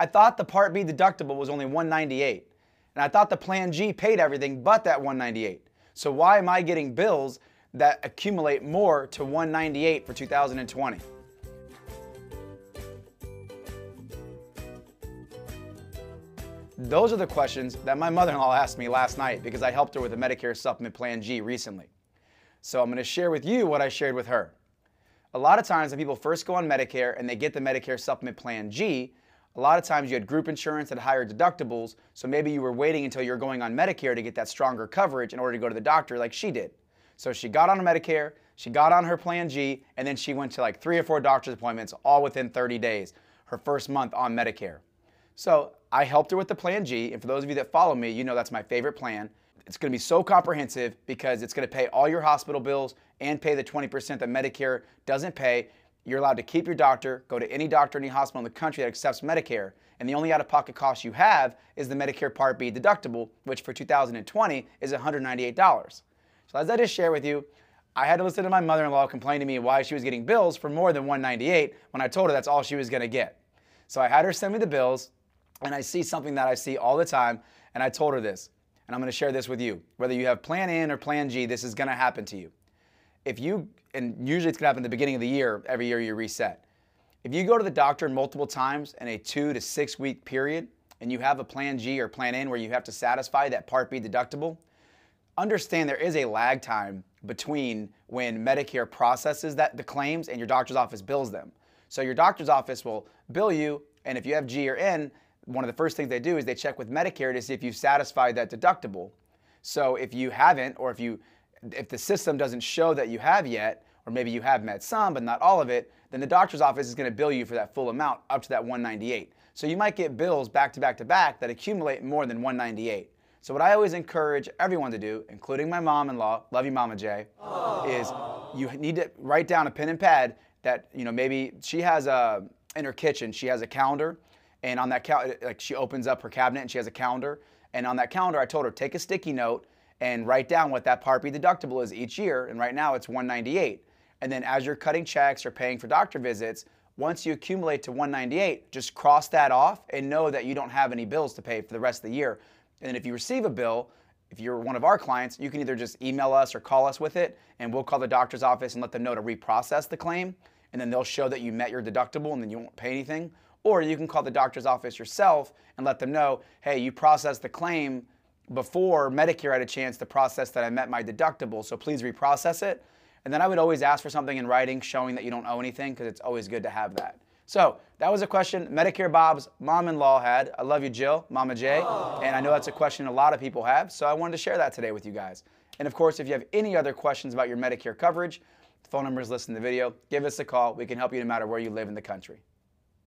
I thought the Part B deductible was only 198 and I thought the Plan G paid everything but that 198. So why am I getting bills that accumulate more to 198 for 2020? Those are the questions that my mother-in-law asked me last night because I helped her with the Medicare Supplement Plan G recently. So I'm going to share with you what I shared with her. A lot of times when people first go on Medicare and they get the Medicare Supplement Plan G, a lot of times you had group insurance at higher deductibles, so maybe you were waiting until you're going on Medicare to get that stronger coverage in order to go to the doctor like she did. So she got on Medicare, she got on her Plan G, and then she went to like three or four doctor's appointments all within 30 days, her first month on Medicare. So I helped her with the Plan G, and for those of you that follow me, you know that's my favorite plan. It's to be so comprehensive because it's to pay all your hospital bills and pay the 20% that Medicare doesn't pay. You're allowed to keep your doctor, go to any doctor, any hospital in the country that accepts Medicare, and the only out-of-pocket cost you have is the Medicare Part B deductible, which for 2020 is $198. So as I just shared with you, I had to listen to my mother-in-law complain to me why she was getting bills for more than 198 when I told her that's all she was going to get. So I had her send me the bills and I see something that I see all the time, and I told her this, and I'm going to share this with you. Whether you have Plan N or Plan G, this is going to happen to you. If you, and usually it's to happen at the beginning of the year, every year you reset. If you go to the doctor multiple times in a two to six week period, and you have a Plan G or Plan N where you have to satisfy that Part B deductible, understand there is a lag time between when Medicare processes that the claims and your doctor's office bills them. So your doctor's office will bill you, and if you have G or N, one of the first things they do is they check with Medicare to see if you've satisfied that deductible. So if you haven't, or if you if the system doesn't show that you have yet, or maybe you have met some but not all of it, then the doctor's office is going to bill you for that full amount up to that 198. So you might get bills back to back to back that accumulate more than 198. So what I always encourage everyone to do, including my mom-in-law, love you, Mama Jay, is you need to write down a pen and pad that you know maybe she has a in her kitchen she has a calendar and on that calendar, like she opens up her cabinet and she has a calendar. And on that calendar, I told her take a sticky note and write down what that Part B deductible is each year. And right now it's 198. And then as you're cutting checks or paying for doctor visits, once you accumulate to 198, just cross that off and know that you don't have any bills to pay for the rest of the year. And then if you receive a bill, if you're one of our clients, you can either just email us or call us with it, and we'll call the doctor's office and let them know to reprocess the claim. And then they'll show that you met your deductible and then you won't pay anything. Or you can call the doctor's office yourself and let them know, hey, you processed the claim before Medicare had a chance to process that I met my deductible, so please reprocess it. And then I would always ask for something in writing showing that you don't owe anything because it's always good to have that. So that was a question Medicare Bob's mom-in-law had. I love you, Jill, Mama J. And I know that's a question a lot of people have, so I wanted to share that today with you guys. And of course, if you have any other questions about your Medicare coverage, the phone number is listed in the video. Give us a call. We can help you no matter where you live in the country.